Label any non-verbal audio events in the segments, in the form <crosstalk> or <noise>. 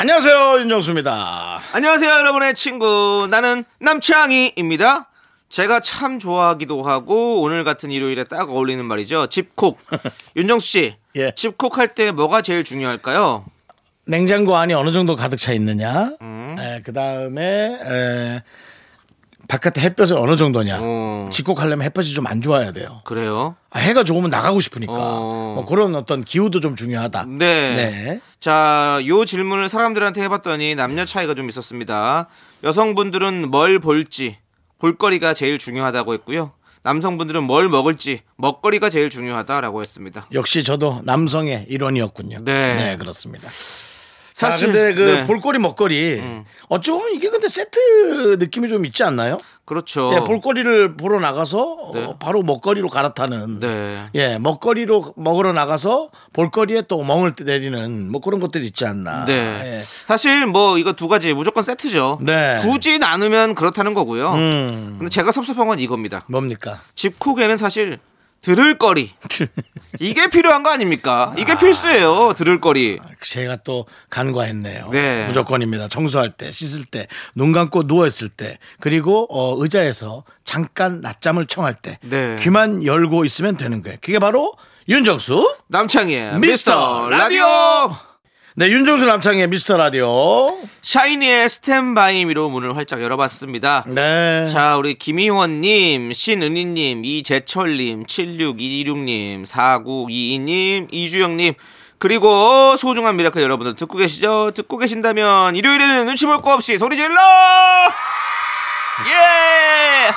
안녕하세요 윤정수입니다. 안녕하세요, 여러분의 친구. 나는 남창희입니다. 제가 참 좋아하기도 하고 오늘 같은 일요일에 딱 어울리는 말이죠. 집콕. <laughs> 윤정수 씨. 예. 집콕 할 때 뭐가 제일 중요할까요? 냉장고 안이 어느 정도 가득 차 있느냐. 음. 그 다음에 바깥에 햇볕이 어느 정도냐. 어. 집콕하려면 햇볕이 좀 안 좋아야 돼요. 그래요. 아, 해가 좋으면 나가고 싶으니까. 어. 뭐 그런 어떤 기후도 좀 중요하다. 네. 네. 자, 요 질문을 사람들한테 해봤더니 남녀 차이가 좀 있었습니다. 여성분들은 뭘 볼지 볼거리가 제일 중요하다고 했고요. 남성분들은 뭘 먹을지 먹거리가 제일 중요하다라고 했습니다. 역시 저도 남성의 일원이었군요. 네. 그렇습니다. 사실- 자, 근데 그 네. 음. 볼거리 먹거리 어쩌면 이게 근데 세트 느낌이 좀 있지 않나요? 그렇죠. 예, 볼거리를 보러 나가서 네. 어, 바로 먹거리로 갈아타는 네. 예, 먹거리로 먹으러 나가서 볼거리에 또 멍을 내리는 뭐 그런 것들이 있지 않나. 네. 예. 사실 뭐 이거 두 가지 무조건 세트죠. 네. 굳이 나누면 그렇다는 거고요. 음. 근데 제가 섭섭한 건 이겁니다. 뭡니까? 집콕에는 사실 들을 거리 <laughs> 이게 필요한 거 아닙니까? 이게 필수예요. 들을 거리. 제가 또 간과했네요. 네. 무조건입니다. 청소할 때, 씻을 때, 눈 감고 누워 있을 때, 그리고 어, 의자에서 잠깐 낮잠을 청할 때 네. 귀만 열고 있으면 되는 거예요. 그게 바로 윤정수. 남창희의 미스터 미스터 라디오. 네, 윤정수 남창의 미스터 라디오. 샤이니의 Stand By Me로 문을 활짝 열어봤습니다. 네. 자, 우리 김희원님, 신은희님, 이재철님, 7626님, 4922님, 이주영님, 그리고 소중한 미라클 여러분들 듣고 계시죠? 듣고 계신다면 일요일에는 눈치 볼 거 없이 소리 질러! 예!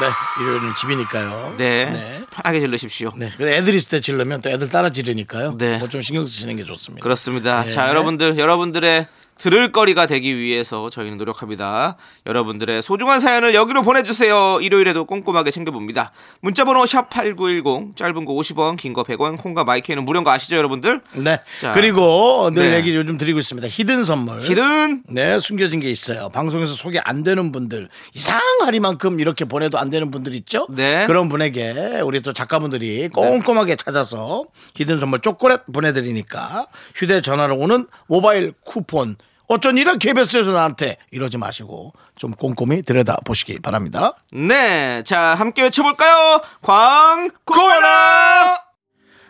네, 일요일은 집이니까요. 네. 편하게 질르십시오. 네. 근데 애들 있을 때 질르면 또 애들 따라 지르니까요. 네. 뭐 좀 신경 쓰시는 게 좋습니다. 그렇습니다. 네. 자, 여러분들, 여러분들의 들을 거리가 되기 위해서 저희는 노력합니다. 여러분들의 소중한 사연을 여기로 보내주세요. 일요일에도 꼼꼼하게 챙겨봅니다. 문자번호 샵 8910, 짧은 거 50원, 긴 거 100원, 콩과 My K는 무료인 거 아시죠, 여러분들? 네. 자. 그리고 늘 네. 얘기 요즘 드리고 있습니다. hidden 선물. hidden 네, 숨겨진 게 있어요. 방송에서 소개 안 되는 분들, 이상하리만큼 이렇게 보내도 안 되는 분들 있죠? 네. 그런 분에게 우리 또 작가분들이 꼼꼼하게 찾아서 hidden 선물 초콜릿 보내드리니까 휴대전화로 오는 모바일 쿠폰 어쩐 일은 KBS에서 나한테 이러지 마시고 좀 꼼꼼히 들여다 보시기 바랍니다. 네. 자, 함께 외쳐볼까요? 광고하라!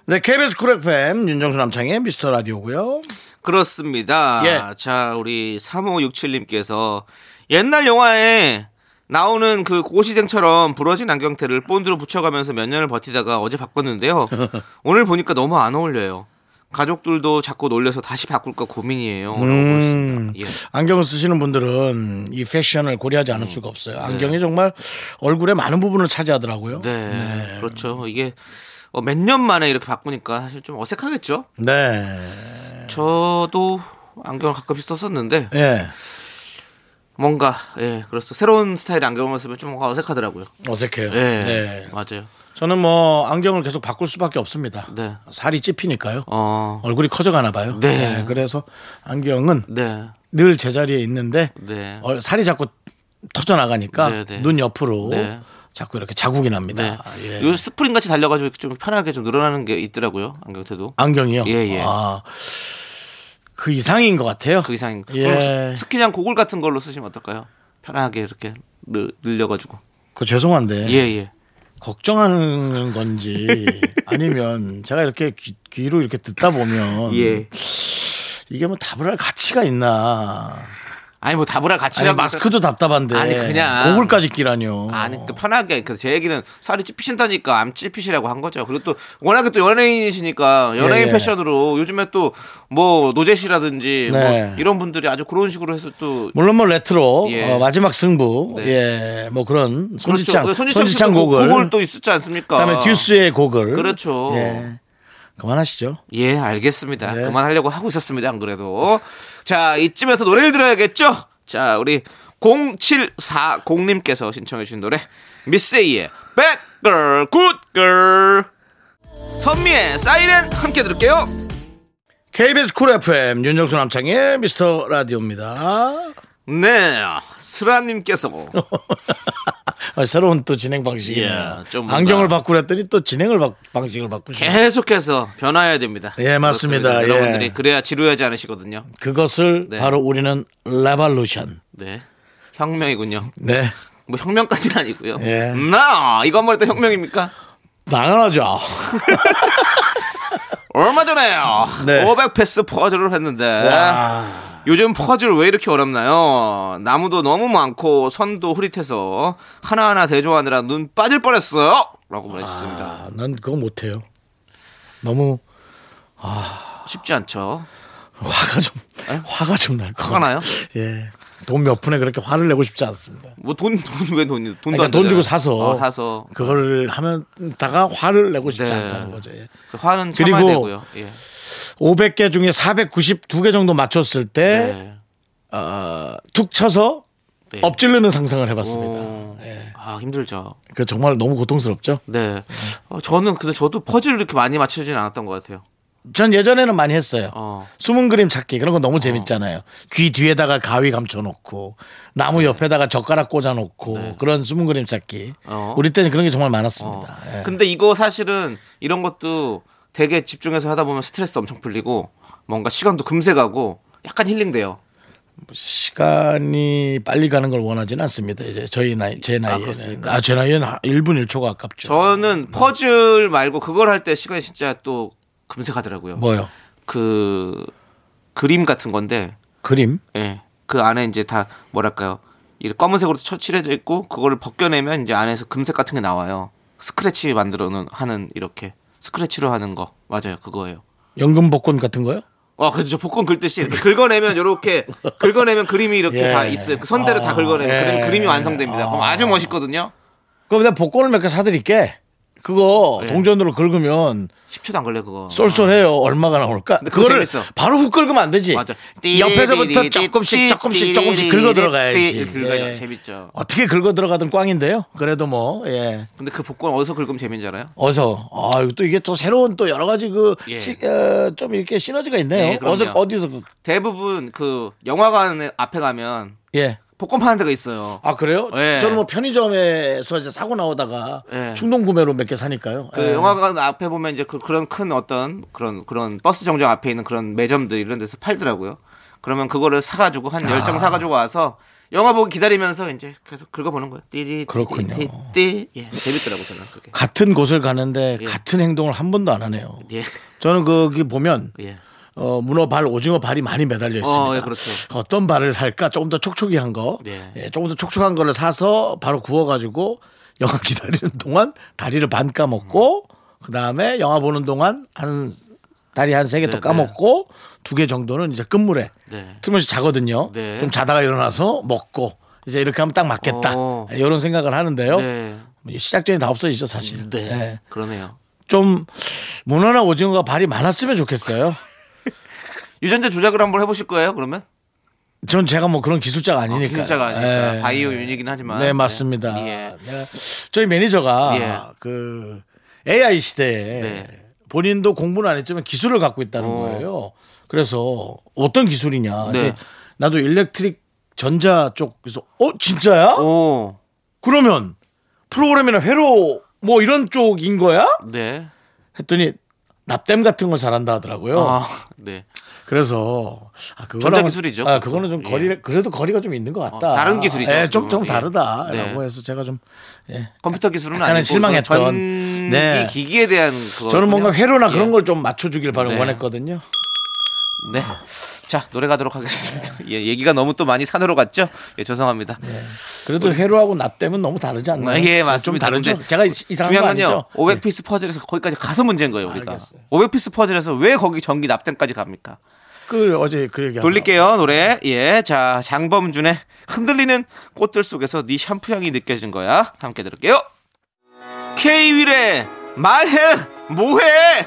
네, KBS 쿨 FM 윤정수 남창의 미스터 라디오고요. 그렇습니다. 예. 자, 우리 3567님께서 옛날 영화에 나오는 그 고시생처럼 부러진 안경테를 본드로 붙여가면서 몇 년을 버티다가 어제 바꿨는데요. <laughs> 오늘 보니까 너무 안 어울려요. 가족들도 자꾸 놀려서 다시 바꿀까 고민이에요. 음. 예. 안경을 쓰시는 분들은 이 패션을 고려하지 않을 수가 없어요. 안경이 정말 얼굴의 많은 부분을 차지하더라고요. 네, 그렇죠. 이게 어, 몇년 만에 이렇게 바꾸니까 사실 좀 어색하겠죠. 네. 저도 안경을 가끔씩 썼었는데 예. 뭔가 예 그렇죠. 새로운 스타일의 안경을 쓰면 좀 뭔가 어색하더라고요. 어색해요. 예, 네. 맞아요. 저는 뭐 안경을 계속 바꿀 수밖에 없습니다. 네. 살이 찝히니까요. 어, 얼굴이 커져가나 봐요. 네. 그래서 안경은 네, 늘 제자리에 있는데 네, 어, 살이 자꾸 터져 나가니까 네, 네. 눈 옆으로 네. 자꾸 이렇게 자국이 납니다. 네. 예. 요 스프링 같이 달려가지고 좀 편하게 좀 늘어나는 게 있더라고요 안경 테도. 안경이요. 예, 예. 아, 그 이상인 것 같아요. 그 이상. 예. 스키장 고글 같은 걸로 쓰시면 어떨까요? 편하게 이렇게 늘, 늘려가지고. 그 죄송한데 예, 예. 걱정하는 건지 <laughs> 아니면 제가 이렇게 귀, 귀로 이렇게 듣다 보면 예. 이게 뭐 답을 할 가치가 있나? 아니 뭐 답을 할 아니, 가치는 마스크도 답답한데 아니, 그냥- 고글까지 끼라뇨. 아니 그 편하게 그 제 얘기는 살이 찝히신다니까 안 찝히시라고 한 거죠. 그리고 또 워낙에 또 연예인이시니까 연예인 예, 예. 패션으로 요즘에 또 뭐 노제시라든지 네. 뭐 이런 분들이 아주 그런 식으로 해서 또 물론 뭐 레트로 예. 어, 마지막 승부 네. 예뭐 그런 손지창 그렇죠. 손지창, 씨도 고글 고글 또 있었지 않습니까? 그다음에 듀스의 고글 그렇죠. 예. 그만하시죠. 예, 알겠습니다. 네. 그만하려고 하고 있었습니다. 안 그래도. 자, 이쯤에서 노래를 들어야겠죠? 자, 우리 0740님께서 신청해 주신 노래, 미세이의 Bad Girl, Good Girl. 선미의 사이렌 함께 들을게요. KBS 쿨 FM 윤정수 남창의 미스터 라디오입니다. 네, 스라님께서 <laughs> 아, 새로운 또 진행 방식이네요. 예, 좀 뭔가- 안경을 바꾸랬더니 또 진행을 바, 방식을 바꾸시네. 계속해서 변화해야 됩니다. 예, 맞습니다. 그렇습니다. 예. 여러분들이 그래야 지루하지 않으시거든요. 그것을 네. 바로 우리는 revolution. 네. 혁명이군요. 네. 뭐 혁명까지는 아니고요. 예. 나 이거 한번 또 혁명입니까? 당연하죠. <laughs> 얼마 전에요. 네. 500 패스 퍼즐을 했는데 와. 요즘 퍼즐 왜 이렇게 어렵나요? 나무도 너무 많고 선도 흐릿해서 하나하나 대조하느라 눈 빠질 뻔했어요. 라고 보내주셨습니다. 아, 난 그거 못해요. 너무 쉽지 않죠. 화가 좀 에? 화가 좀 날 것 같아요. 예. 돈 몇 푼에 그렇게 화를 내고 싶지 않습니다. 뭐 돈 돈 왜 돈이 돈도 그러니까 안돈 주고. 사서 어, 사서 그거를 하면 다가 화를 내고 싶지 네. 않다는 거죠. 예. 그 화는 참아야 그리고 되고요. 예. 500개 중에 492개 정도 맞췄을 때 네. 어, 툭 쳐서 네. 엎질르는 상상을 해봤습니다. 오. 예. 아 힘들죠. 그 정말 너무 고통스럽죠. 네. 어, 저는 근데 저도 퍼즐을 이렇게 많이 맞추진 않았던 것 같아요. 전 예전에는 많이 했어요. 어. 숨은 그림 찾기 그런 거 너무 재밌잖아요. 귀 뒤에다가 가위 감춰놓고 나무 옆에다가 젓가락 꽂아놓고 그런 숨은 그림 찾기. 네. 어. 우리 때는 그런 게 정말 어. 많았습니다. 예. 근데 이거 사실은 이런 것도 되게 집중해서 하다 보면 스트레스 엄청 풀리고 뭔가 시간도 금세 가고 약간 힐링돼요. 시간이 빨리 가는 걸 원하지는 않습니다. 이제 저희 나이 제 나이에는 그렇습니까? 아제 나이에는 1분 1초가 아깝죠. 저는 퍼즐 말고 그걸 할 때 시간이 진짜 또 금세 가더라고요. 뭐요? 그 그림 같은 건데 그림? 예. 그 안에 이제 다 뭐랄까요? 이 검은색으로 쳐 칠해져 있고 그거를 벗겨내면 이제 안에서 금색 같은 게 나와요. 스크래치 만들어는 하는 이렇게 스크래치로 하는 거 맞아요. 그거예요. 연금 복권 같은 거요? 어, 그렇죠. 복권 긁듯이 이렇게 긁어내면 이렇게 <laughs> 긁어내면 그림이 이렇게 예. 다 있어요. 그 선대로 다 아, 긁어내면 예. 그림, 그림이 완성됩니다. 그럼 아주 멋있거든요. 그럼 내가 복권을 몇 개 사드릴게. 그거 네. 동전으로 긁으면 10초도 안 걸려 그거. 쏠쏠해요. 얼마가 나올까? 근데 그거 그거를 재밌어. 바로 훅 긁으면 안 되지. 맞아. 옆에서부터 조금씩 조금씩 조금씩 긁어 들어가야지. 긁어요. 예. 재밌죠. 어떻게 긁어 들어가든 꽝인데요. 그래도 뭐 예. 근데 그 복권 어디서 긁으면 재밌는지 알아요? 어서 아 이거 또 이게 또 새로운 또 여러 가지 그 예. 좀 이렇게 시너지가 있네요. 네, 그럼요. 어서 어디서 그, 대부분 그 영화관 앞에 가면 예. 복권 파는 데가 있어요. 아 그래요? 예. 저는 뭐 편의점에서 이제 사고 나오다가 예. 충동 구매로 몇 개 사니까요. 그 예. 영화관 앞에 보면 이제 그, 그런 큰 어떤 그런 그런 버스 정류장 앞에 있는 그런 매점들 이런 데서 팔더라고요. 그러면 그거를 사가지고 한열 아. 장 사가지고 와서 영화 보기 기다리면서 이제 계속 긁어보는 거예요. 띠리 그렇군요. 띠 예, 재밌더라고 저는 그게. 같은 곳을 가는데 예. 같은 행동을 한 번도 안 하네요. 예, 저는 거기 보면 예. 어, 문어 발, 오징어 발이 많이 매달려 있습니다. 어, 예, 그렇죠. 어떤 발을 살까? 조금 더 촉촉이한 거. 네. 예, 조금 더 촉촉한 거를 사서 바로 구워가지고 영화 <laughs> 기다리는 동안 다리를 반 까먹고 그 다음에 영화 보는 동안 한 다리 한 세 개 또 네, 까먹고 두 개 정도는 이제 끝물에 네. 틀림없이 자거든요. 네. 좀 자다가 일어나서 먹고 이제 이렇게 하면 딱 맞겠다. 어. 이런 생각을 하는데요. 네. 시작 전에 다 없어지죠 사실. 네. 예. 그러네요. 좀 문어나 오징어가 발이 많았으면 좋겠어요. 유전자 조작을 한번 해보실 거예요? 그러면? 전 제가 뭐 그런 기술자가 아니니까. 기술자가 아니니까 예. 바이오 윤이긴 하지만. 네, 맞습니다. 예. 네. 저희 매니저가 예. 그 AI 시대에 네. 본인도 공부는 안 했지만 기술을 갖고 있다는 어. 거예요. 그래서 어떤 기술이냐. 네. 나도 electric 전자 쪽 그래서 어 진짜야? 오. 그러면 프로그램이나 회로 뭐 이런 쪽인 거야? 네. 했더니 납땜 같은 걸 잘한다 하더라고요. 아, 네. 그래서 아 그거랑 전자 기술이죠, 아. 그거는 좀 예. 거리 그래도 거리가 좀 있는 것 같다. 어, 다른 기술이죠, 예, 좀, 좀 예. 다르다라고 네. 해서 제가 좀 예. 컴퓨터 기술은 아니고 실망했던. 전기 네. 기기에 대한. 저는 뭔가 회로나 예. 그런 걸 좀 맞춰주길 바로 네. 원했거든요. 네. 자 노래 가도록 하겠습니다. <laughs> 예, 얘기가 너무 또 많이 산으로 갔죠? 예, 죄송합니다. 그래도 회로하고 납땜은 너무 다르지 않나요? 예, 좀 맞습니다. 근데 제가 이- 이상한 거 중요한? 건요. 500피스 퍼즐에서 거기까지 가서 문제인 거예요, 우리가. 알겠어요. 500피스 퍼즐에서 왜 거기 전기 납땜까지 갑니까? 그 어제 그 얘기 돌릴게요, 노래. 예. 자, 장범준의 흔들리는 꽃들 속에서 네 샴푸 향이 느껴진 거야. 함께 들을게요. K-윌의 말해 뭐해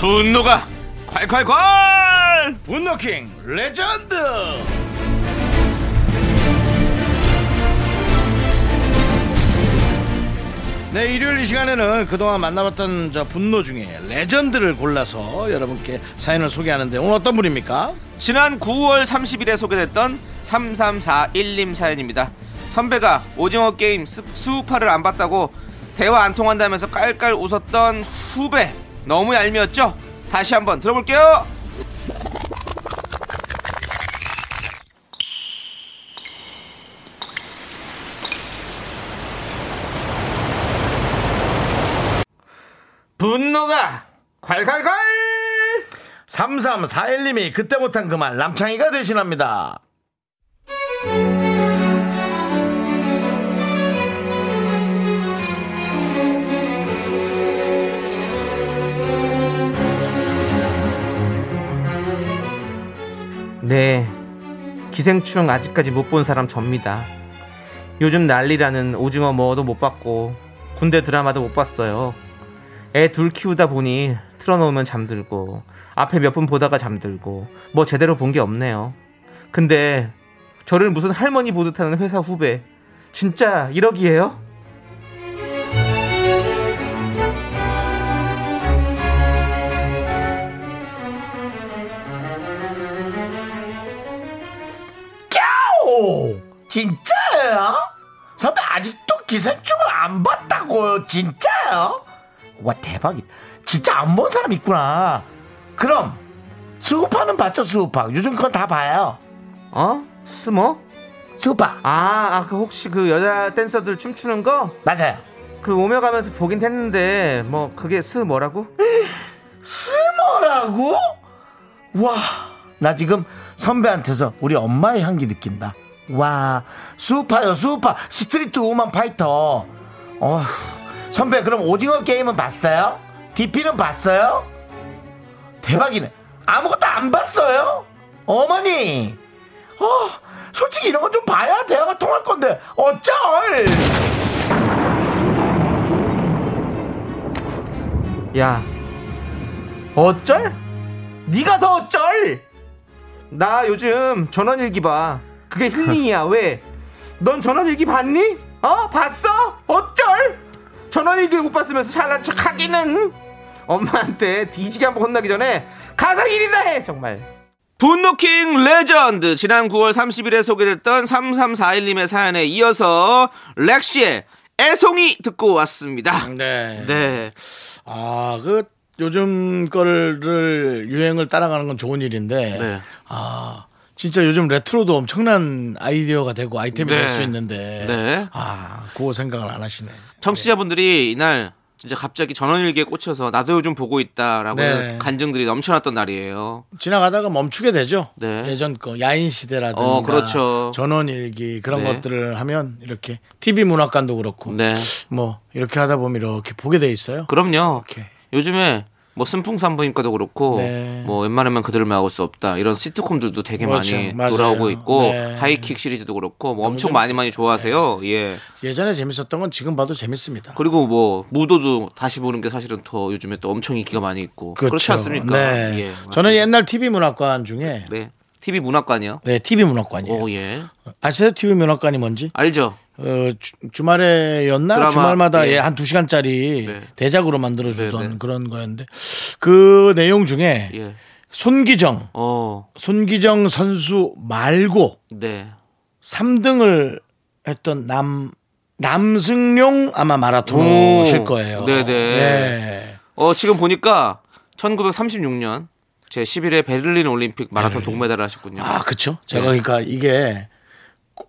분노가 콸콸콸 분노킹 레전드 네 일요일 이 시간에는 그동안 만나봤던 저 분노 중에 레전드를 골라서 여러분께 사연을 소개하는데 오늘 어떤 분입니까? 지난 9월 30일에 소개됐던 3341님 사연입니다. 선배가 오징어 게임 스- 수우파를 안 봤다고 대화 안 통한다면서 깔깔 웃었던 후배 너무 얄미웠죠? 다시 한번 들어볼게요. 분노가 콸콸콸 3341님이 그때 못한 그 말 남창희가 대신합니다 네. 기생충 아직까지 못 본 사람 접니다. 요즘 난리라는 오징어 뭐도 못 봤고 군대 드라마도 못 봤어요. 애 둘 키우다 보니 틀어놓으면 잠들고 앞에 몇 분 보다가 잠들고 뭐 제대로 본 게 없네요. 근데 저를 무슨 할머니 보듯 하는 회사 후배 진짜 1억이에요? 진짜예요? 선배 아직도 기생충을 안 봤다고요 진짜요? 와 대박이다 진짜 안 본 사람 있구나 그럼 수우파는 봤죠 수우파 요즘 그건 다 봐요 어? 스모? 수우파 아, 아, 그 혹시 그 여자 댄서들 춤추는 거? 맞아요 그 오며 가면서 보긴 했는데 뭐 그게 스 뭐라고? <gasps> 스모라고? 와 나 지금 선배한테서 우리 엄마의 향기 느낀다 와 수우파요 수우파 Street Woman Fighter 어휴 선배 그럼 오징어 게임은 봤어요? DP는 봤어요? 대박이네 아무것도 안 봤어요? 어머니 어 솔직히 이런 건 좀 봐야 대화가 통할 건데 어쩔 야 어쩔? 네가 더 어쩔? 나 요즘 전원일기 봐 그게 힐링이야 <laughs> 왜? 넌 전원일기 봤니? 어? 봤어? 어쩔? 전원일기 못 봤으면서 잘난 척 하기는 엄마한테 뒤지게 한번 혼나기 전에 가사 일이나 해 정말 분노킹 레전드 지난 9월 30일에 소개됐던 3341님의 사연에 이어서 렉시의 애송이 듣고 왔습니다 네. 네 아, 그 요즘 거를 유행을 따라가는 건 좋은 일인데 네. 아, 진짜 요즘 레트로도 엄청난 아이디어가 되고 아이템이 네. 될수 있는데 네. 아, 그거 생각을 안 하시네. 청취자분들이 이날 진짜 갑자기 전원일기에 꽂혀서 나도 요즘 보고 있다라고 네. 간증들이 넘쳐났던 날이에요. 지나가다가 멈추게 되죠. 네. 예전 거 야인 시대라든가 어, 그렇죠. 전원일기 그런 네. 것들을 하면 이렇게 TV 문학관도 그렇고 네. 뭐 이렇게 하다 보면 이렇게 보게 돼 있어요. 그럼요. 이렇게. 요즘에 뭐 순풍산부인과도 그렇고 네. 뭐 웬만하면 그들을 막을 수 없다 이런 시트콤들도 되게 그렇죠. 많이 맞아요. 돌아오고 있고 네. 하이킥 시리즈도 그렇고 뭐 엄청 재밌어요. 많이 많이 좋아하세요. 예. 예전에 재밌었던 건 지금 봐도 재밌습니다. 그리고 뭐 무도도 다시 보는 게 사실은 더 요즘에 또 엄청 인기가 많이 있고 그렇지 않습니까? 네. 예. 저는 옛날 TV 문학관 중에 네. TV 문학관이요. 네, TV 문학관이에요. 오 예. 아세요? TV 문학관이 뭔지? 알죠. 어, 주, 말에였나 드라마, 주말마다 예. 예, 한두 시간짜리 네. 대작으로 만들어 주던 네, 네. 그런 거였는데 그 내용 중에 예. 손기정, 어. 손기정 선수 말고 네. 3등을 했던 남, 남승용 아마 오. 마라톤이실 거예요. 네네. 예. 어, 지금 보니까 1936년 제 11회 베를린 올림픽 마라톤 동메달을 하셨군요. 아, 그쵸. 제가 네. 그러니까 이게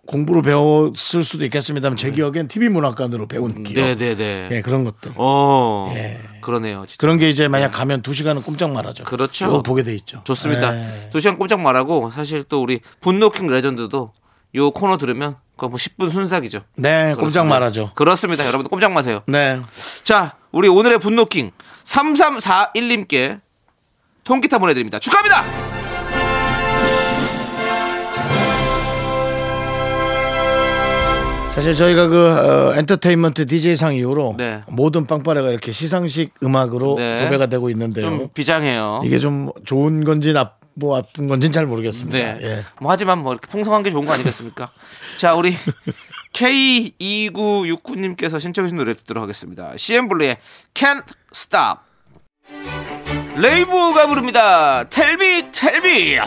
공부로 배웠을 수도 있겠습니다만 제 기억엔 TV 문학관으로 배운 기억. 네, 네, 네. 예, 그런 것들. 어. 예. 그러네요. 진짜. 그런 게 이제 만약 가면 두 시간은 꼼짝 말하죠. 그렇죠. 쭉 보게 돼 있죠. 좋습니다. 예. 두 시간 꼼짝 말하고 사실 또 우리 분노킹 레전드도 요 코너 들으면 그거 뭐 10분 순삭이죠. 네, 꼼짝 그렇습니다. 말하죠. 그렇습니다. 여러분들 꼼짝 마세요. 네. 자, 우리 오늘의 분노킹 3341님께 통기타 보내드립니다. 축하합니다! 사실 저희가 그 어, 엔터테인먼트 DJ상 이후로 네. 모든 빵빠레가 이렇게 시상식 음악으로 네. 도배가 되고 있는데요. 좀 비장해요. 이게 좀 좋은 건지 나쁜 뭐 나쁜 건지는 잘 모르겠습니다. 네. 예. 뭐 하지만 뭐 이렇게 풍성한 게 좋은 거 아니겠습니까? <laughs> 자, 우리 K2969님께서 신청하신 노래 듣도록 하겠습니다. CN블루의 Can't Stop. 레이브가 부릅니다. Tell me tell me.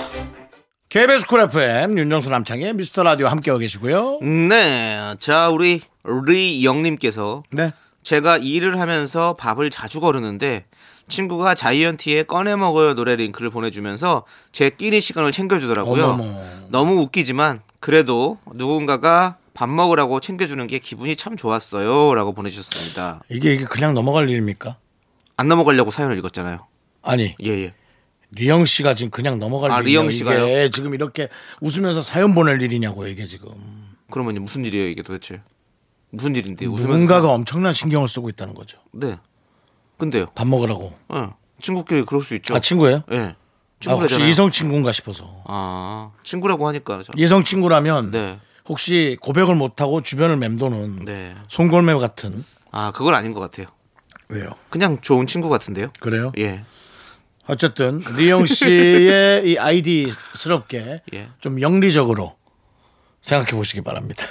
KBS 쿨 FM 윤정수 남창희의 미스터 라디오 함께하고 계시고요. 네. 자, 우리 리영님께서 네. 제가 일을 하면서 밥을 자주 거르는데 친구가 자이언티의 꺼내 먹어요 노래 링크를 보내주면서 제 끼니 시간을 챙겨주더라고요. 어머머. 너무 웃기지만 그래도 누군가가 밥 먹으라고 챙겨주는 게 기분이 참 좋았어요라고 보내주셨습니다. 이게, 이게 그냥 넘어갈 일입니까? 안 넘어가려고 사연을 읽었잖아요. 아니 예 예. 리영 씨가 지금 그냥 넘어갈 아, 리영 씨가요? 이게 지금 이렇게 웃으면서 사연 보낼 일이냐고 이게 지금 그러면 무슨 일이에요 이게 도대체? 무슨 일인데 웃으면서 누군가가 엄청난 신경을 쓰고 있다는 거죠. 네. 근데요. 밥 먹으라고. 어, 친구끼리 그럴 수 있죠. 아 친구예요? 예. 아, 친구잖아요. 혹시 이성 친구인가 싶어서. 아 친구라고 하니까 저- 이성 친구라면 네. 혹시 고백을 못하고 주변을 맴도는 네. 송골매 같은 아 그건 아닌 것 같아요. 왜요? 그냥 좋은 친구 같은데요. 그래요? 예. 어쨌든 리영 씨의 이 아이디스럽게 예. 좀 영리적으로 생각해 보시기 바랍니다.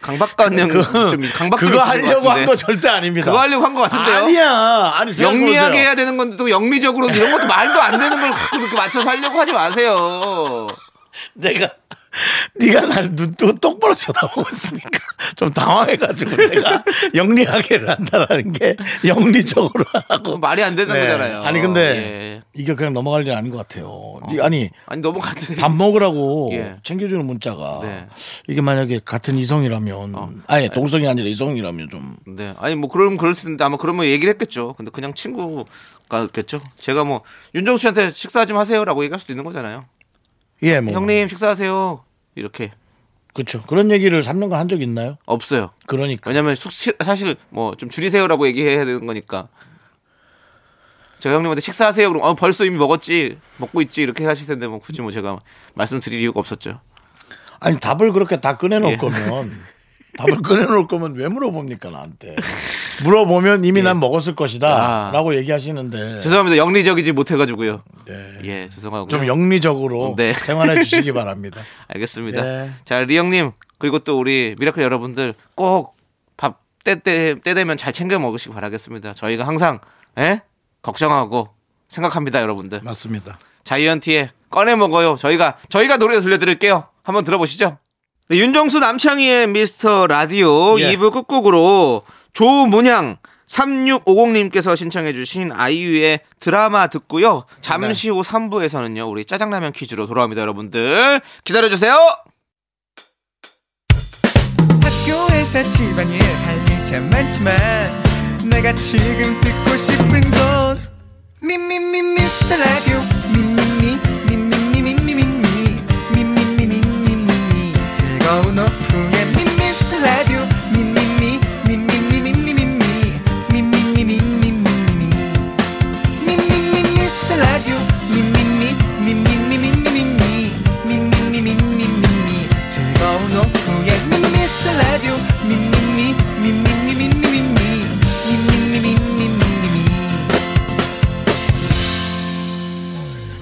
강박관념 좀 강박 그거 하려고 한 거 절대 아닙니다. 그거 하려고 한것 같은데요. 아니야. 아니. 영리하게 해야 되는 건데 또 영리적으로 이런 것도 말도 안 되는 걸 그렇게 맞춰서 하려고 하지 마세요. 내가 네가 날 눈도 똑바로 쳐다보고 있으니까 좀 당황해가지고 제가 영리하게를 한다라는 게 영리적으로 하고 말이 안 되는 네. 거잖아요. 아니 근데 예. 이게 그냥 넘어갈 일 아닌 것 같아요. 네, 아니 아니 같은 밥 먹으라고 <laughs> 예. 챙겨주는 문자가 네. 이게 만약에 같은 이성이라면 아니 동성이 아니라 이성이라면 좀 네. 아니 뭐 그럼 그럴 수 있는데 아마 그러면 얘기를 했겠죠. 근데 그냥 친구가겠죠. 제가 뭐 윤정수 씨한테 식사 좀 하세요라고 얘기할 수도 있는 거잖아요. 예, 뭐 형님 식사하세요. 이렇게 그렇죠. 그런 얘기를 3년간 한 적 있나요? 없어요. 그러니까 왜냐면 숙 사실 뭐 좀 줄이세요라고 얘기해야 되는 거니까. 제가 형님한테 식사하세요. 그럼 어, 벌써 이미 먹었지, 먹고 있지 이렇게 하실 텐데 뭐 굳이 뭐 제가 말씀드릴 이유가 없었죠. 아니 답을 그렇게 다 꺼내놓을 예. 거면 답을 꺼내놓을 거면 왜 물어봅니까 나한테 <laughs> 물어보면 이미 난 먹었을 것이다 예. 아. 라고 얘기하시는데 죄송합니다. 영리적이지 못해가지고요. 네. 예, 죄송하고요. 좀 영리적으로 네. 생활해 주시기 바랍니다 <laughs> 알겠습니다. 네. 자, 리영님 그리고 또 우리 미라클 여러분들 꼭 밥 때 때 때 되면 잘 챙겨 먹으시기 바라겠습니다. 저희가 항상 예? 걱정하고 생각합니다, 여러분들. 맞습니다 자이언티의 꺼내 먹어요. 저희가 저희가 노래 들려드릴게요. 한번 들어보시죠. 네, 윤정수 남창희의 미스터 라디오 예. 2부 끝곡으로 조문향 3650님께서 신청해 주신 아이유의 드라마 듣고요. 잠시 후 3부에서는요, 우리 짜장라면 퀴즈로 돌아옵니다, 여러분들. 기다려 주세요! 학교에서 집안일 할 일 참 많지만 내가 지금 듣고 싶은 건 미미미 미스터 라디오 미미미 미미미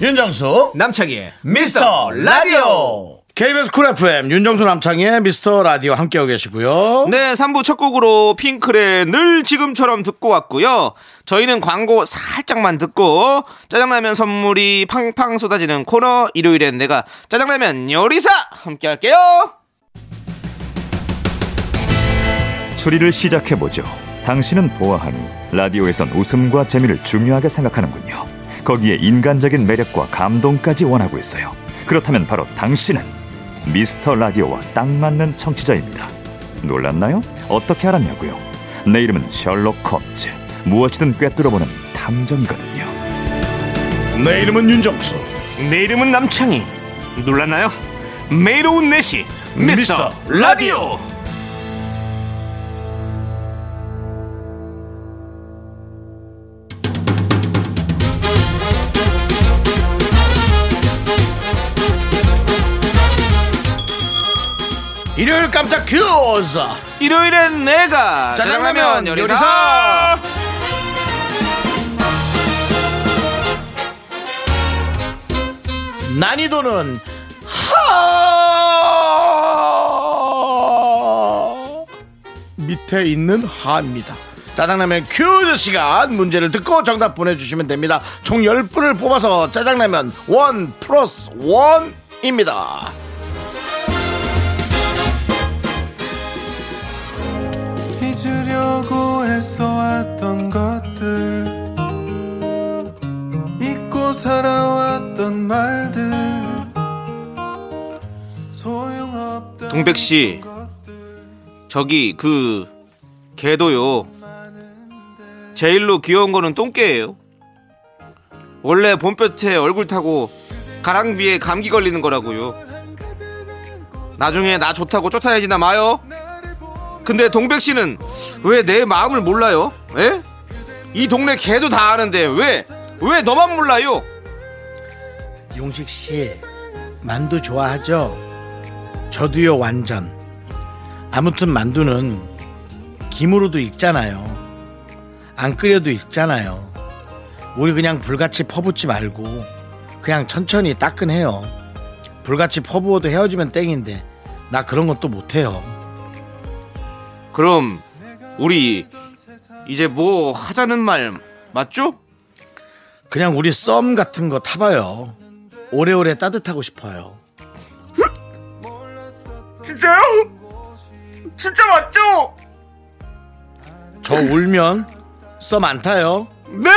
윤정수 남창희의 미스터 라디오 KBS 쿨 FM 윤정수 남창희의 미스터 라디오 함께하고 계시고요 네, 3부 첫 곡으로 핑클의 늘 지금처럼 듣고 왔고요. 저희는 광고 살짝만 듣고 짜장라면 선물이 팡팡 쏟아지는 코너 일요일엔 내가 짜장라면 요리사 함께 할게요. 추리를 시작해보죠. 당신은 보아하니 라디오에선 웃음과 재미를 중요하게 생각하는군요. 거기에 인간적인 매력과 감동까지 원하고 있어요. 그렇다면 바로 당신은 미스터 라디오와 딱 맞는 청취자입니다. 놀랐나요? 어떻게 알았냐고요? 내 이름은 셜록 홈즈. 무엇이든 꿰뚫어보는 탐정이거든요. 내 이름은 윤정수. 내 이름은 남창희. 놀랐나요? 매일 오후 4시 미스터 라디오. 일요일 깜짝 퀴즈. 일요일엔 내가 짜장라면. 요리사. 난이도는 하 밑에 있는 하입니다. 짜장라면 퀴즈 시간 문제를 듣고 정답 보내주시면 됩니다. 총 10분을 뽑아서 짜장라면 원 플러스 원입니다 살아왔던 말들 소용없다 동백 씨, 저기 그 개도요. 제일로 귀여운 거는 똥개예요. 원래 봄볕에 얼굴 타고 가랑비에 감기 걸리는 거라고요. 나중에 나 좋다고 쫓아내지나 마요. 근데 동백 씨는 왜 내 마음을 몰라요? 에? 이 동네 개도 다 아는데 왜? 왜 너만 몰라요? 용식 씨 만두 좋아하죠? 저도요 완전. 아무튼 만두는 김으로도 익잖아요. 안 끓여도 익잖아요. 우리 그냥 불같이 퍼붓지 말고 그냥 천천히 따끈해요. 불같이 퍼부어도 헤어지면 땡인데 나 그런 것도 못해요. 그럼 우리 이제 뭐 하자는 말 맞죠? 그냥 우리 썸 같은 거 타봐요. 오래오래 따뜻하고 싶어요. 진짜요? 진짜 맞죠? 저 울면 썸 안 타요. 네!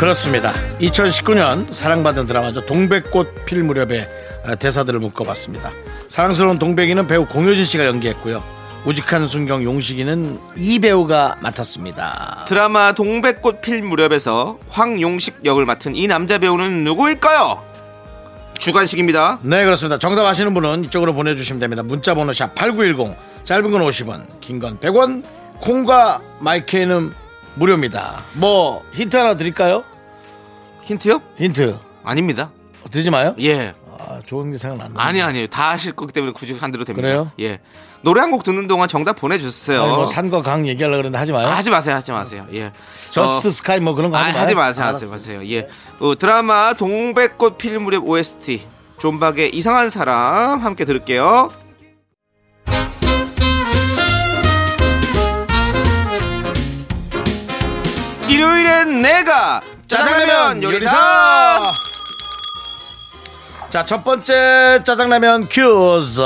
그렇습니다. 2019년 사랑받은 드라마죠. 동백꽃 필 무렵에 아, 대사들을 묶어봤습니다. 사랑스러운 동백이는 배우 공효진 씨가 연기했고요. 우직한 순경 용식이는 이 배우가 맡았습니다. 드라마 동백꽃 필 무렵에서 황용식 역을 맡은 이 남자 배우는 누구일까요? 주관식입니다. 네 그렇습니다. 정답 아시는 분은 이쪽으로 보내주시면 됩니다. 문자 번호 샵 8910 짧은 건 50원 긴 건 100원 콩과 마이 K는 무료입니다. 뭐 힌트 하나 드릴까요? 힌트요? 힌트 아닙니다. 주지 마요? 예. 아, 좋은 게 생각났네. 아니 아니에요. 다 아실 거기 때문에 굳이 안 해도 됩니다. 그래요? 예. 노래 한 곡 듣는 동안 정답 보내주세요. 아니, 뭐 산과 강 얘기하려고 그랬는데 하지 마요. 아, 하지 마세요, 하지 마세요. 예. just 어, sky 뭐 그런 거 아, 하지 마요. 하지 마세요, 하지 알았어. 마세요. 예. 어, 드라마 동백꽃 필 무렵 OST 존박의 이상한 사람 함께 들을게요. 일요일엔 내가 짜장라면 요리사. 자, 첫 번째 짜장라면 퀴즈.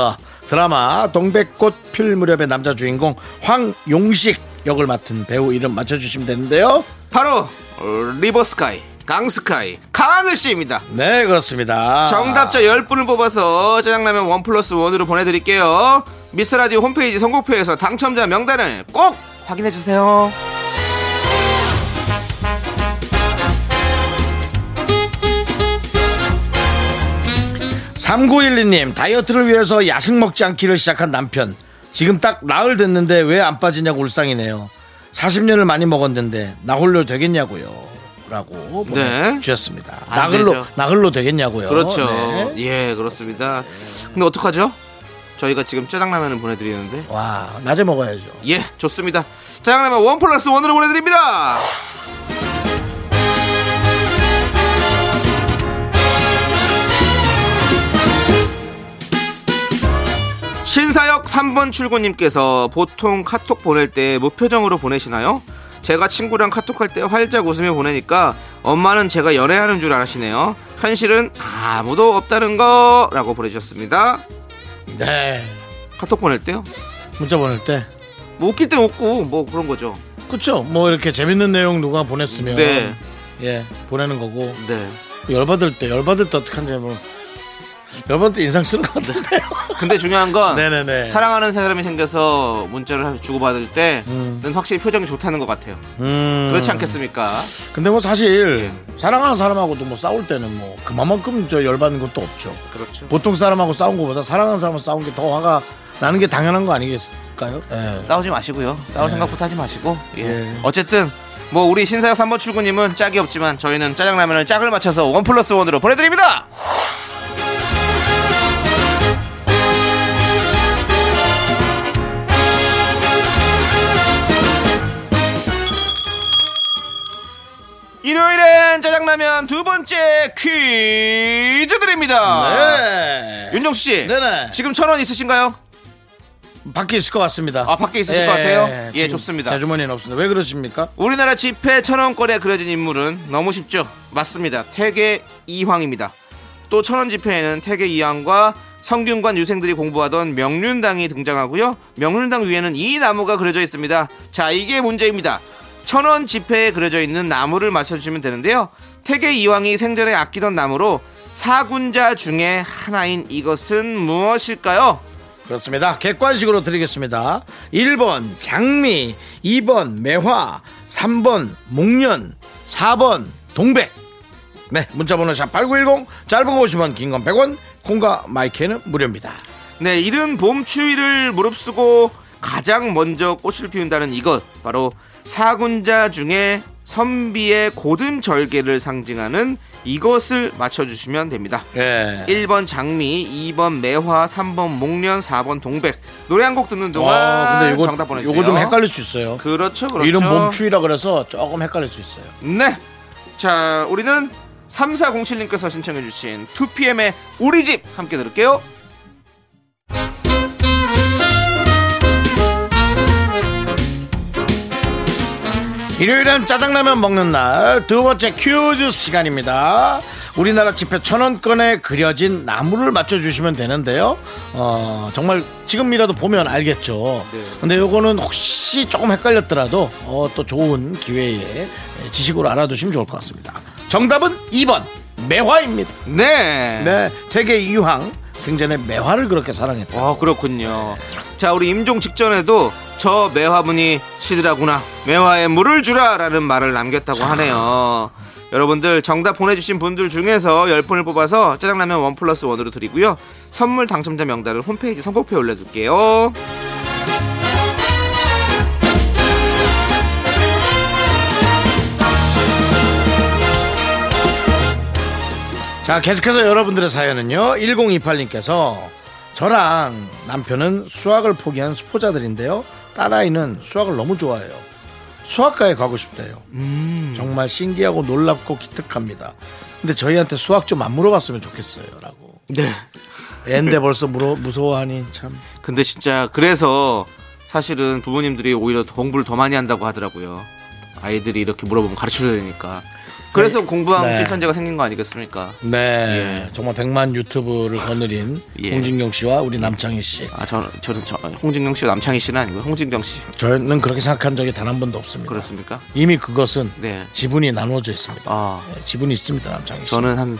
드라마 동백꽃 필 무렵의 남자 주인공 황용식 역을 맡은 배우 이름 맞춰주시면 되는데요. 바로 어, river sky, 강sky, 강하늘 씨입니다. 네, 그렇습니다. 정답자 10분을 뽑아서 짜장라면 원 플러스 원으로 보내드릴게요. 미스터라디오 홈페이지 선곡표에서 당첨자 명단을 꼭 확인해주세요. 3912님, 다이어트를 위해서 야식 먹지 않기를 시작한 남편. 지금 딱 나흘 됐는데 왜 안 빠지냐고 울상이네요. 40년을 많이 먹었는데 나 홀로 되겠냐고요. 라고 네. 나흘로, 되죠. 나흘로 되겠냐고요. 그렇죠. 네. 예, 그렇습니다. 근데 어떡하죠? 저희가 지금 짜장라면을 보내드리는데. 와, 낮에 먹어야죠. 예, 좋습니다. 짜장라면 원 플러스 원으로 보내드립니다. 신사역 3번 출구님께서 보통 카톡 보낼 때 무표정으로 보내시나요? 제가 친구랑 카톡할 때 활짝 웃으며 보내니까 엄마는 제가 연애하는 줄 아시네요. 현실은 아무도 없다는 거라고 보내주셨습니다. 네. 카톡 보낼 때요? 문자 보낼 때. 뭐 웃길 때 웃고 뭐 그런 거죠. 그쵸? 뭐 이렇게 재밌는 내용 누가 보냈으면. 네. 예, 보내는 거고. 네. 열받을 때, 열받을 때 어떡하냐, 뭐. 때 인상 쓰는 것 같은데요. <laughs> 근데 중요한 건 네네네. 사랑하는 사람이 생겨서 문자를 주고받을 때는 음. 확실히 표정이 좋다는 것 같아요. 음. 그렇지 않겠습니까? 근데 뭐 사실 예. 사랑하는 사람하고도 뭐 싸울 때는 뭐 그만큼 저 열받는 것도 없죠. 그렇죠. 보통 사람하고 싸운 것보다 사랑하는 사람하고 싸운 게 더 화가 나는 게 당연한 거 아니겠을까요? 예. 싸우지 마시고요. 싸울 생각부터 하지 마시고. 예. 예. 어쨌든 뭐 우리 신사역 3번 출구님은 짝이 없지만 저희는 짜장라면을 짝을 맞춰서 원 플러스 원으로 보내드립니다. 일요일엔 짜장라면 두 번째 퀴즈 드립니다. 네. 윤정수 씨, 네네. 지금 천 원 있으신가요? 밖에 있을 것 같습니다. 아, 밖에 있으실 것 같아요? 예, 좋습니다. 제 주머니는 없습니다. 왜 그러십니까? 우리나라 지폐 천원권에 그려진 인물은 너무 쉽죠. 맞습니다. 태계 이황입니다. 또 천원 지폐에는 태계 이황과 성균관 유생들이 공부하던 명륜당이 등장하고요. 명륜당 위에는 이 나무가 그려져 있습니다. 자, 이게 문제입니다. 천원 지폐에 그려져 있는 나무를 맞춰주시면 되는데요. 태계 이황이 생전에 아끼던 나무로 사군자 중에 하나인 이것은 무엇일까요? 그렇습니다. 객관식으로 드리겠습니다. 1번 장미, 2번 매화, 3번 목련, 4번 동백. 네, 문자번호 샵8910, 짧은 거 50원, 긴 건 100원, 콩과 마이크는 무료입니다. 네, 이른 봄 추위를 무릅쓰고 가장 먼저 꽃을 피운다는 이것 바로 사군자 중에 선비의 고든 절개를 상징하는 이것을 맞춰주시면 됩니다. 예. 1번 장미, 2번 매화, 3번 목련, 4번 동백. 노래 한 곡 듣는 동안 와, 근데 요거, 정답 보내주세요. 요거 좀 헷갈릴 수 있어요. 그렇죠, 그렇죠. 이름 봄추위라 그래서 조금 헷갈릴 수 있어요. 네. 자, 우리는 3407님께서 신청해주신 2PM의 우리 집 함께 들을게요. 일요일엔 짜장라면 먹는 날 두 번째 퀴즈 시간입니다. 우리나라 지폐 천 원권에 그려진 나무를 맞춰주시면 되는데요. 어, 정말 지금이라도 보면 알겠죠. 네. 근데 요거는 혹시 조금 헷갈렸더라도 어, 또 좋은 기회에 지식으로 알아두시면 좋을 것 같습니다. 정답은 2번 매화입니다. 네. 네, 태계 이황 생전에 매화를 그렇게 사랑했다. 아 그렇군요. 자 우리 임종 직전에도 저 매화분이 시드라구나 매화에 물을 주라라는 말을 남겼다고 하네요. 여러분들 정답 보내주신 분들 중에서 10분을 뽑아서 짜장라면 원 플러스 원으로 드리고요. 선물 당첨자 명단을 홈페이지 선곡표에 올려둘게요. 자, 계속해서 여러분들의 사연은요. 1028님께서 저랑 남편은 수학을 포기한 수포자들인데요. 딸아이는 수학을 너무 좋아해요. 수학과에 가고 싶대요. 정말 신기하고 놀랍고 기특합니다. 근데 저희한테 수학 좀 안 물어봤으면 좋겠어요. 라고. 네. 애인데 벌써 물어, 무서워하니 참. 근데 진짜 그래서 사실은 부모님들이 오히려 더 공부를 더 많이 한다고 하더라고요. 아이들이 이렇게 물어보면 가르쳐줘야 되니까. 그래서 공부하면 네. 질천재가 생긴 거 아니겠습니까? 네. 예. 정말 100만 유튜브를 거느린 예. 홍진경 씨와 우리 남창희 씨. 아, 저는, 저는 저, 홍진경 씨, 남창희 씨는 아니고 홍진경 씨. 저는 그렇게 생각한 적이 단 한 번도 없습니다. 그렇습니까? 이미 그것은 네. 지분이 나누어져 있습니다. 아, 네, 지분이 있습니다, 남창희 씨. 저는 한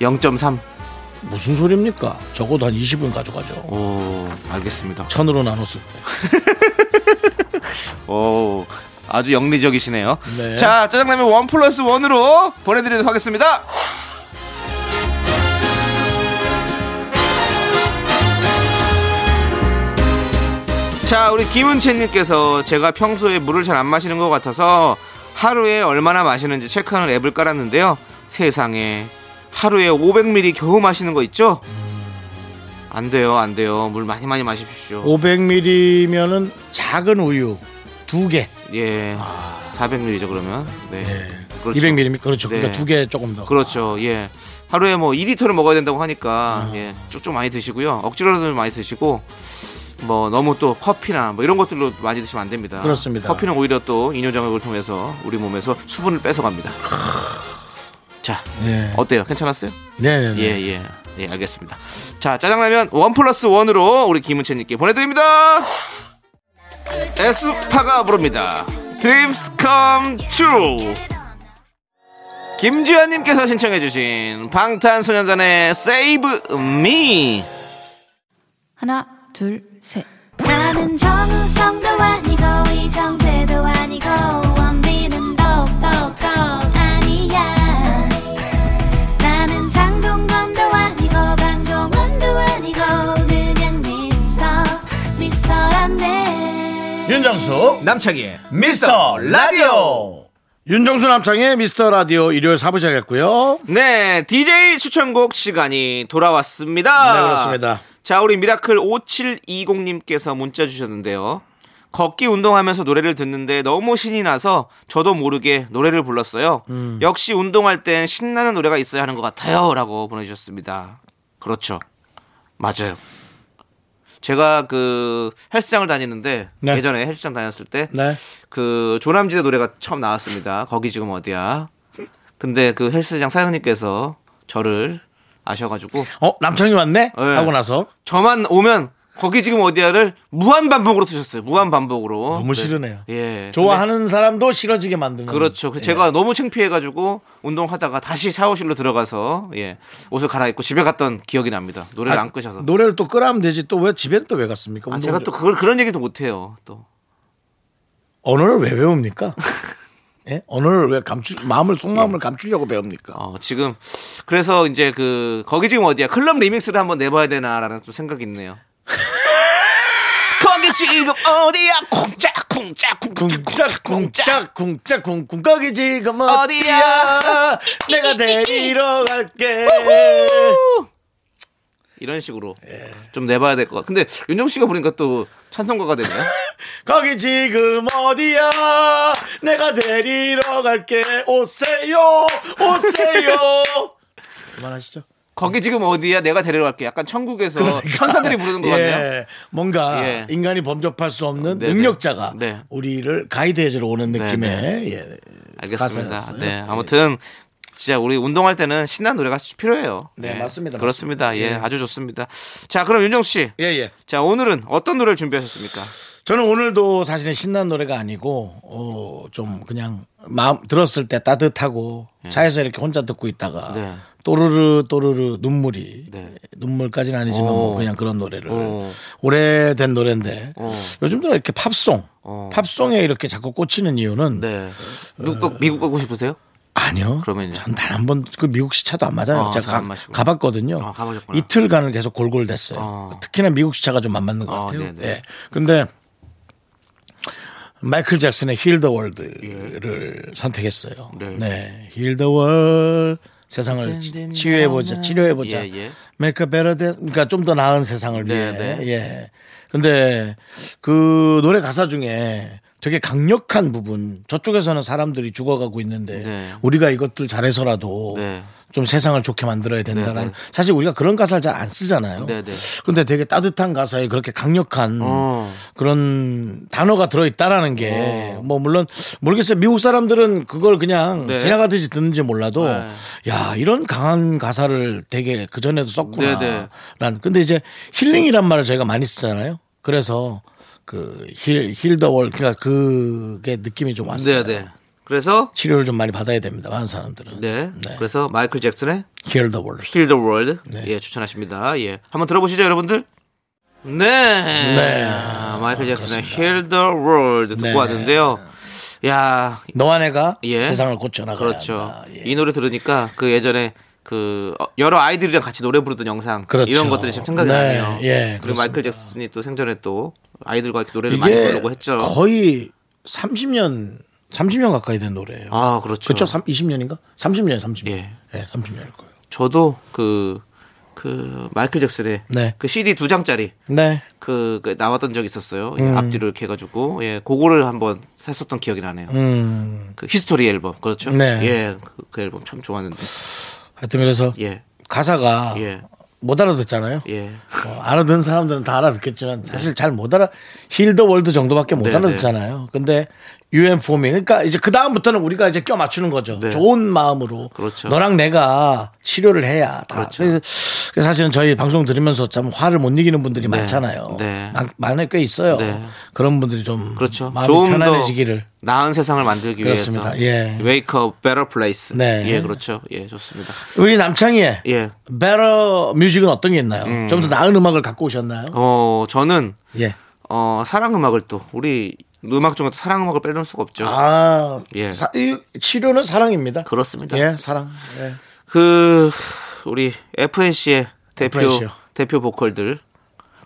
0.3. 무슨 소리입니까? 적어도 한 20분 가져가죠. 오, 알겠습니다. 천으로 나눴을 때. <laughs> 오, 아주 영리적이시네요. 네. 자, 짜장라면 원 플러스 원으로 보내드리도록 하겠습니다. 자, 우리 김은채님께서 제가 평소에 물을 잘 안 마시는 것 같아서 하루에 얼마나 마시는지 체크하는 앱을 깔았는데요. 세상에 하루에 500ml 겨우 마시는 거 있죠? 안 돼요, 안 돼요. 물 많이 많이 마십시오. 500ml면은 작은 우유 두 개. 예. 400ml죠 그러면. 네. 그렇죠. 200ml. 그렇죠. 네. 그러니까 두 개 조금 더. 그렇죠. 예. 하루에 뭐 2리터를 먹어야 된다고 하니까 예. 쭉쭉 많이 드시고요. 억지로라도 많이 드시고 뭐 너무 또 커피나 뭐 이런 것들로 많이 드시면 안 됩니다. 그렇습니다. 커피는 오히려 또 이뇨장애를 통해서 우리 몸에서 수분을 뺏어 갑니다. 자, 예. 어때요? 괜찮았어요? 네네네. 예, 예. 예, 알겠습니다. 자, 짜장라면 원 플러스 원으로 우리 김은채님께 보내드립니다. 에스파가 부릅니다. Dreams come true. 김지현님께서 신청해주신 방탄소년단의 Save Me. 하나 둘 셋. 나는 정우성도 아니고 이정재도 아니고 윤정수 남창희의 미스터 라디오. 윤정수 남창희의 미스터 라디오 일요일 사부 시작했고요. 네, DJ 추천곡 시간이 돌아왔습니다. 네, 그렇습니다. 자, 우리 미라클 5720님께서 문자 주셨는데요. 걷기 운동하면서 노래를 듣는데 너무 신이 나서 저도 모르게 노래를 불렀어요. 음. 역시 운동할 땐 신나는 노래가 있어야 하는 것 같아요. 라고 보내주셨습니다. 그렇죠. 맞아요. 제가 그 헬스장을 다니는데 네. 예전에 헬스장 다녔을 때 네. 그 조남지대 노래가 처음 나왔습니다. 거기 지금 어디야? 근데 그 헬스장 사장님께서 저를 아셔가지고 어 남창이 왔네 네. 하고 나서 저만 오면 거기 지금 어디야를 무한 반복으로 쓰셨어요. 무한 반복으로. 너무 네. 싫으네요. 예. 좋아하는 사람도 싫어지게 만드는. 그렇죠. 그래서 예. 제가 너무 창피해가지고 운동하다가 다시 샤워실로 들어가서 예 옷을 갈아입고 집에 갔던 기억이 납니다. 노래를 아, 안 끄셔서. 노래를 또 끄라면 되지 또 왜 집에 또왜 갔습니까? 아, 제가 좀- 또 그걸 그런 얘기도 못 해요. 또 언어를 왜 배웁니까? <laughs> 예? 언어를 왜 감추 마음을 속마음을 감추려고 배웁니까? 어, 지금 그래서 이제 그 거기 지금 어디야 클럽 리믹스를 한번 내봐야 되나라는 좀 생각이 있네요. 거기 지금 어디야 쿵짝 쿵짝 쿵짝 쿵짝 쿵짝 쿵쿵 거기 지금 어디야? 내가 데리러 갈게. 이런 식으로 예. 좀 내봐야 될 것 같아. 근데 윤정 씨가 부르니까 또 찬송가가 되네요. 거기 지금 어디야? 내가 데리러 갈게. 오세요, 오세요. 그만하시죠. 거기 지금 어디야? 내가 데리러 갈게. 약간 천국에서 천사들이 부르는 것 <laughs> 같네요. 그러니까. 예, 뭔가 예. 인간이 범접할 수 없는 네네. 능력자가 네. 우리를 가이드해주러 오는. 느낌의 예, 알겠습니다. 가사였어요. 네, 아무튼 진짜 우리 운동할 때는 신나는 노래가 필요해요. 네, 맞습니다. 그렇습니다. 맞습니다. 예, 예. 아주 좋습니다. 자, 그럼 윤정 씨. 예, 예. 자, 오늘은 어떤 노래를 준비하셨습니까? 저는 오늘도 사실은 신나는 노래가 아니고 어, 좀 그냥 마음 들었을 때 따뜻하고 차에서 이렇게 혼자 듣고 있다가 네. 또르르 또르르 눈물이 네. 눈물까지는 아니지만 오. 뭐 그냥 그런 노래를 오. 오래된 노래인데 오. 요즘 들어 이렇게 팝송 어. 팝송에 이렇게 자꾸 꽂히는 이유는 네. 미국, 가- 미국 가고 싶으세요? 아니요. 그러면요? 전 단 한 번 그 미국 시차도 안 맞아요. 어, 제가 잘안 가. 어, 가보셨구나. 이틀간을 계속 골골댔어요. 어. 특히나 미국 시차가 좀 안 맞는 것 어, 같아요. 네네. 예. 근데 마이클 잭슨의 Heal the World를 선택했어요. 네. 네. Heal the World 세상을 치유해 보자. 치료해 보자. 예, 예. Make better day 그러니까 좀 더 나은 세상을 네, 위해. 네. 예. 근데 그 노래 가사 중에 되게 강력한 부분 저쪽에서는 사람들이 죽어가고 있는데 네. 우리가 이것들 잘해서라도 네. 좀 세상을 좋게 만들어야 된다는 네, 네. 사실 우리가 그런 가사를 잘 안 쓰잖아요. 네, 네. 근데 되게 따뜻한 가사에 그렇게 강력한 어. 그런 단어가 들어 있다라는 게뭐 물론 모르겠어요. 미국 사람들은 그걸 그냥 네. 지나가듯이 듣는지 몰라도 네. 야 이런 강한 가사를 되게 그 전에도 썼구나. 난 근데 이제 힐링이란 말을 저희가 많이 쓰잖아요. 그래서 그 heal Heal the World 그러니까 그게 느낌이 좀 왔어요. 네, 네. 그래서 치료를 좀 많이 받아야 됩니다. 많은 사람들은. 네. 그래서 마이클 잭슨의 Heal the world. Heal the World 네. 예 추천하십니다. 예 한번 들어보시죠 여러분들. 네. 네. 아, 마이클 잭슨의 Heal the World 듣고 네. 왔는데요. 야 너와 내가 예. 세상을 고쳐나가야 그렇죠. 예. 이 노래 들으니까 그 예전에 그 어, 여러 아이들이랑 같이 노래 부르던 영상 그렇죠. 이런 것들이 지금 생각이 네, 나네요. 예, 그리고 그렇습니다. 마이클 잭슨이 또 생전에 또 아이들과 이렇게 노래를 많이 부르고 했죠. 거의 30년 30년 가까이 된 노래예요. 아 그렇죠. 그렇죠. 20년인가? 30년, 30년. 예. 예, 30년일 거예요. 저도 그, 그 마이클 잭슨의 네. 그 CD 두 장짜리 네. 그, 그 나왔던 적이 있었어요. 예, 음. 앞뒤로 이렇게 해가지고 예, 그거를 한번 샀었던 기억이 나네요. 음. 그 HIStory 앨범 그렇죠. 네. 예, 그, 그 앨범 참 좋았는데. 하여튼 그래서 예, 가사가 예, 못 알아듣잖아요. 예. 뭐 알아듣는 사람들은 다 알아듣겠지만 사실 잘 못 알아 Heal the World 정도밖에 못 네, 알아듣잖아요. 근데 유엔 포밍. 그러니까 이제 그 다음부터는 우리가 이제 껴 맞추는 거죠. 네. 좋은 마음으로. 그렇죠. 너랑 내가 치료를 해야 다. 그렇죠. 그래서 사실은 저희 방송 들으면서 참 화를 못 이기는 분들이 많잖아요. 네. 많- 많을 꽤 있어요. 네. 그런 분들이 좀 그렇죠. 마음이 편안해지기를. 나은 세상을 만들기 그렇습니다. 위해서. 예. Make a better place. 네. 예, 그렇죠. 예, 좋습니다. 우리 남창희의 예. better music은 어떤 게 있나요? 좀더 나은 음악을 갖고 오셨나요? 어, 저는 예. 어, 사랑 음악을 또 우리 음악 중에 또 사랑 음악을 빼놓을 수가 없죠. 아, 예. 사- 이 치료는 사랑입니다. 그렇습니다. 예, 사랑. 예. 그 우리 FNC의 대표 FNC 요. 대표 보컬들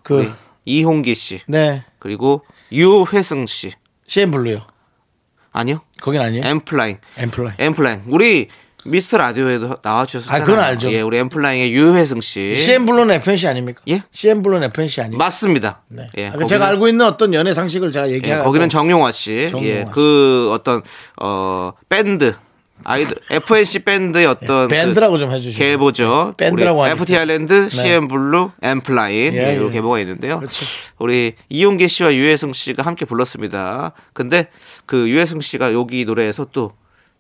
그 이홍기 씨 네. 그리고 유회승 씨 CNBLUE요. 아니요 거긴 아니에요? N.Flying N.Fly. N.Flying 우리 미스터 라디오에도 나와주셨잖아요. 아, 그건 알죠. 예, 우리 N.Flying의 유회승 씨. CN BLUE는 FNC 아닙니까? 예? CNBLUE는 FNC 아니에요? 맞습니다. 네. 예, 아, 거기는, 제가 알고 있는 어떤 연예 상식을 제가 예, 얘기하고 거기는 정용화 씨. 정용화 예, 씨. 그 어떤 어 밴드 아이들 FNC 밴드의 어떤 예, 밴드라고 좀 해주시고. 계보죠. 예, 밴드라고 하니까. FT Island, CNBLUE, N.Flying 예, 예, 요 예. 계보가 있는데요. 그렇죠. 우리 이홍기 씨와 유회승 씨가 함께 불렀습니다. 근데 그 유회승 씨가 여기 노래에서 또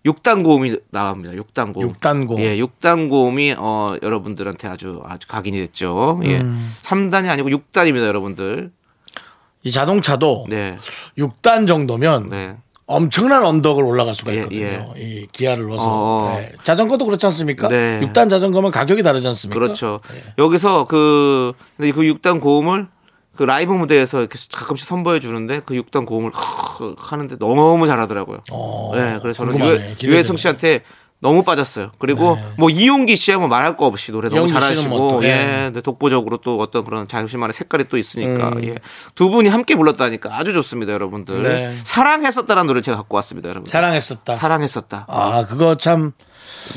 6단 고음이 나옵니다. 6단 고음. 육단 고음. 예, 6단 고음이 어 여러분들한테 아주 아주 각인이 됐죠. 예. 음. 3단이 아니고 6단입니다, 여러분들. 이 자동차도 네. 6단 정도면 네. 엄청난 언덕을 올라갈 수가 예, 있거든요. 이 기아를 넣어서. 어. 네. 자전거도 그렇지 않습니까? 네. 6단 자전거면 가격이 다르지 않습니까? 그렇죠. 예. 여기서 그, 그 6단 고음을 그 라이브 무대에서 이렇게 가끔씩 선보여 주는데 그 6단 고음을 하는데 너무 잘하더라고요. 어, 네, 그래서 저는 궁금하네. 유해. 유회승 씨한테 너무 빠졌어요. 그리고 뭐 이홍기 씨야 뭐 말할 거 없이 노래 너무 잘하시고 뭐 또, 예, 예. 근데 독보적으로 또 어떤 그런 자신만의 색깔이 또 있으니까 음. 예. 두 분이 함께 불렀다니까 아주 좋습니다, 여러분들. 네. 사랑했었다라는 노래를 제가 갖고 왔습니다, 여러분. 사랑했었다. 사랑했었다. 아, 그거 참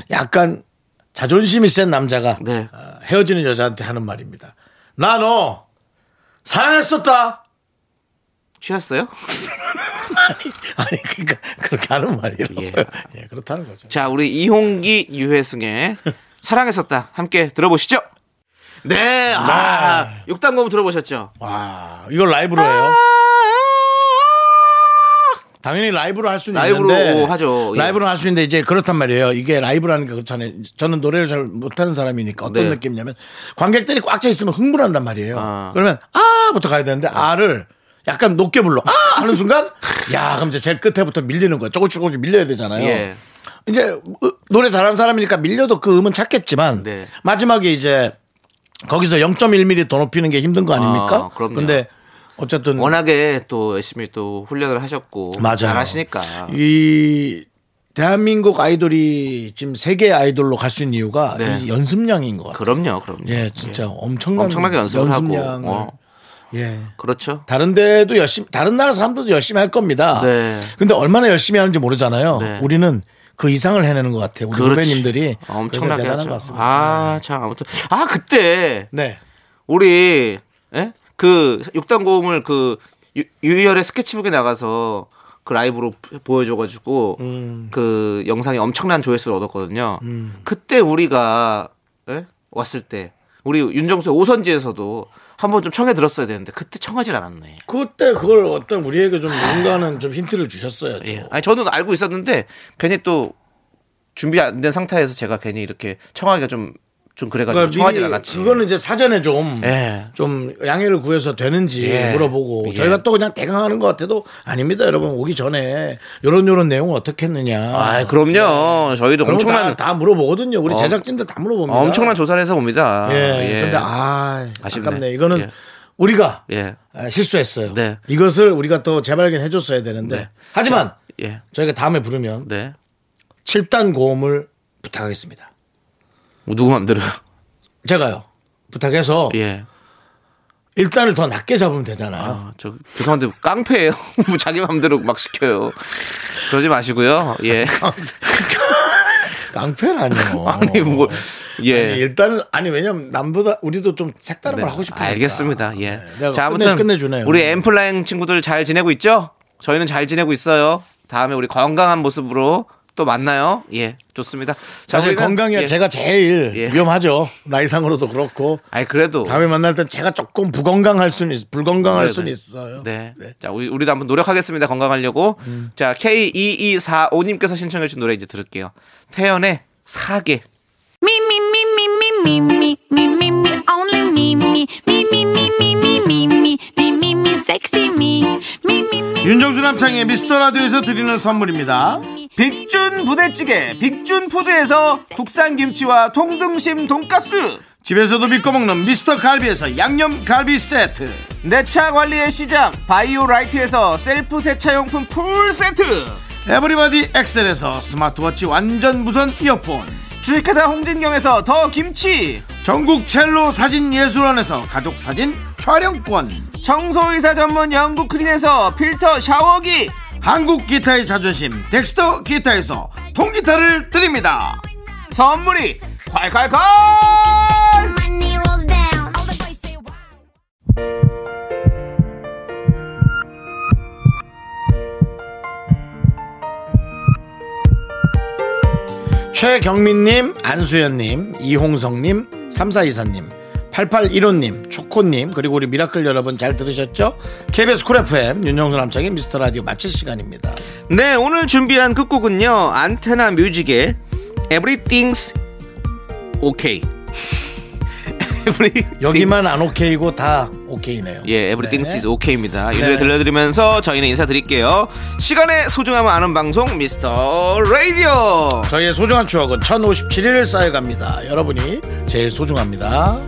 약간 자존심이 센 남자가 네. 어, 헤어지는 여자한테 하는 말입니다. 나 너 사랑했었다. 취했어요? <laughs> 아니 그러니까 그렇게 하는 말이에요. 예. <laughs> 예, 그렇다는 거죠. 자, 우리 이홍기, 유혜승의 사랑했었다. 함께 들어보시죠. 네, 아, 육단검 들어보셨죠? 와, 이걸 라이브로 해요. 당연히 라이브로 할 수는 라이브로 있는데 하죠. 예. 라이브로 할 수 있는데 이제 그렇단 말이에요. 이게 라이브라는 게 그렇잖아요. 저는 노래를 잘 못하는 사람이니까 어떤 네. 느낌이냐면 관객들이 꽉 차 있으면 흥분한단 말이에요. 아. 그러면 아부터 가야 되는데 아를 약간 높게 불러 아 하는 순간 야 그럼 이제 제일 끝에부터 밀리는 거야. 조금씩 조금씩 밀려야 되잖아요. 예. 이제 으- 노래 잘하는 사람이니까 밀려도 그 음은 찾겠지만 네. 마지막에 이제 거기서 0.1mm 더 높이는 게 힘든 거 아닙니까? 아, 그럼요. 근데 어쨌든 워낙에 또 열심히 또 훈련을 하셨고 맞아요. 잘하시니까. 이 대한민국 아이돌이 지금 세계 아이돌로 갈 수 있는 이유가 네. 이 연습량인 것 같아요. 그럼요, 그럼요. 예, 진짜 엄청난 엄청나게 연습을 하고. 연습량을 어. 예. 그렇죠. 다른 데도 열심히 다른 나라 사람들도 열심히 할 겁니다. 네. 근데 얼마나 열심히 하는지 모르잖아요. 네. 우리는 그 이상을 해내는 것 같아요. 우리 그렇지. 후배님들이 엄청나게 대단한 하죠. 것 같습니다. 아, 참 아무튼 아 그때 네. 우리 예? 그 육단 고음을 그 유- 유희열의 스케치북에 나가서 그 라이브로 보여줘가지고 음. 그 영상이 엄청난 조회수를 얻었거든요. 그때 우리가 예? 왔을 때 우리 윤정수의 오선지에서도 한번 좀 청해 들었어야 되는데 그때 청하질 않았네. 그때 그걸 어떤 우리에게 좀 누군가는 좀 힌트를 주셨어야죠. 예. 아니 저는 알고 있었는데 괜히 또 준비 안 된 상태에서 제가 괜히 이렇게 청하기가 좀 좀 그래가지고 그러니까 미리 않았지. 그거는 이제 사전에 좀, 예. 좀 양해를 구해서 되는지 예. 물어보고 예. 저희가 또 그냥 대강하는 것 같아도 아닙니다, 여러분. 오기 전에 요런 요런 내용을 어떻게 했느냐. 아, 그럼요. 저희도 그런 엄청난 다, 다 물어보거든요. 우리 어, 제작진들 다 물어봅니다. 엄청난 조사를 해서 옵니다. 예. 근데 아, 아쉽네. 아깝네. 이거는 예. 우리가 예. 아, 실수했어요. 네. 이것을 우리가 또 재발견해 줬어야 되는데. 네. 하지만 예. 저희가 다음에 부르면 네. 7단 고음을 부탁하겠습니다. 뭐 누구 맘대로. 제가요. 부탁해서 예. 1단을 더 낮게 잡으면 되잖아요. 아, 저 죄송한데 깡패예요. <laughs> 뭐 자기 맘대로 막 시켜요. 그러지 마시고요. 예. <laughs> 깡패라뇨. <laughs> 아니 뭐 예. 아니, 일단은 아니 왜냐면 남보다 우리도 좀 색다른 네, 걸 하고 싶으니까. 알겠습니다. 예. 네, 자, 끝내, 아무튼 끝내 주네요. 우리 엠플라잉 친구들 잘 지내고 있죠? 저희는 잘 지내고 있어요. 다음에 우리 건강한 모습으로 또 만나요. 예, 좋습니다. 자, 사실 우리는- 건강이 예. 제가 제일 예. 위험하죠. 나이상으로도 그렇고. 아니 그래도 다음에 만날 땐 제가 조금 부건강할 수는 있, 불건강할 네, 수는 네. 있어요. 네. 자, 우리, 우리도 한번 노력하겠습니다. 건강하려고. 음. 자, K2245님께서 신청해주신 노래 이제 들을게요. 태연의 사계. Me, me, me, me, me, me, me, me, me, me, only me, me, me, me, me, me, me, me, me, me, me, me, sexy me, me, me, me. 윤정수 남창희의 미스터 라디오에서 드리는 선물입니다. 빅준 부대찌개, 빅준 푸드에서 국산 김치와 통등심 돈가스. 집에서도 믿고 먹는 미스터 갈비에서 양념 갈비 세트. 내 차 관리의 시작, Biolight에서 셀프 세차용품 풀 세트. Everybody Excel에서 스마트워치 완전 무선 이어폰. 주식회사 홍진경에서 더 김치. 전국 첼로 사진 예술원에서 가족 사진 촬영권. 청소이사 전문 영국 Clean에서 필터 샤워기. 한국 기타의 자존심 덱스터 기타에서 통기타를 드립니다. 선물이 콸콸콸! 최경민님, 안수연님, 이홍성님, 3424님, 8815님, 초코님, 그리고 우리 미라클 여러분 잘 들으셨죠? KBS 쿨 FM, 윤정수 남창희의 미스터 라디오 마칠 시간입니다. 네, 오늘 준비한 끝곡은요. 안테나 뮤직의 Everything's Okay. <laughs> Every- 여기만 안 오케이고 다 오케이네요. 예, Everything's 네. is OK입니다. 이 네. 노래 들려드리면서 저희는 인사드릴게요. 시간의 소중함을 아는 방송 미스터 라디오. 저희의 소중한 추억은 1057일 쌓여갑니다. 여러분이 제일 소중합니다.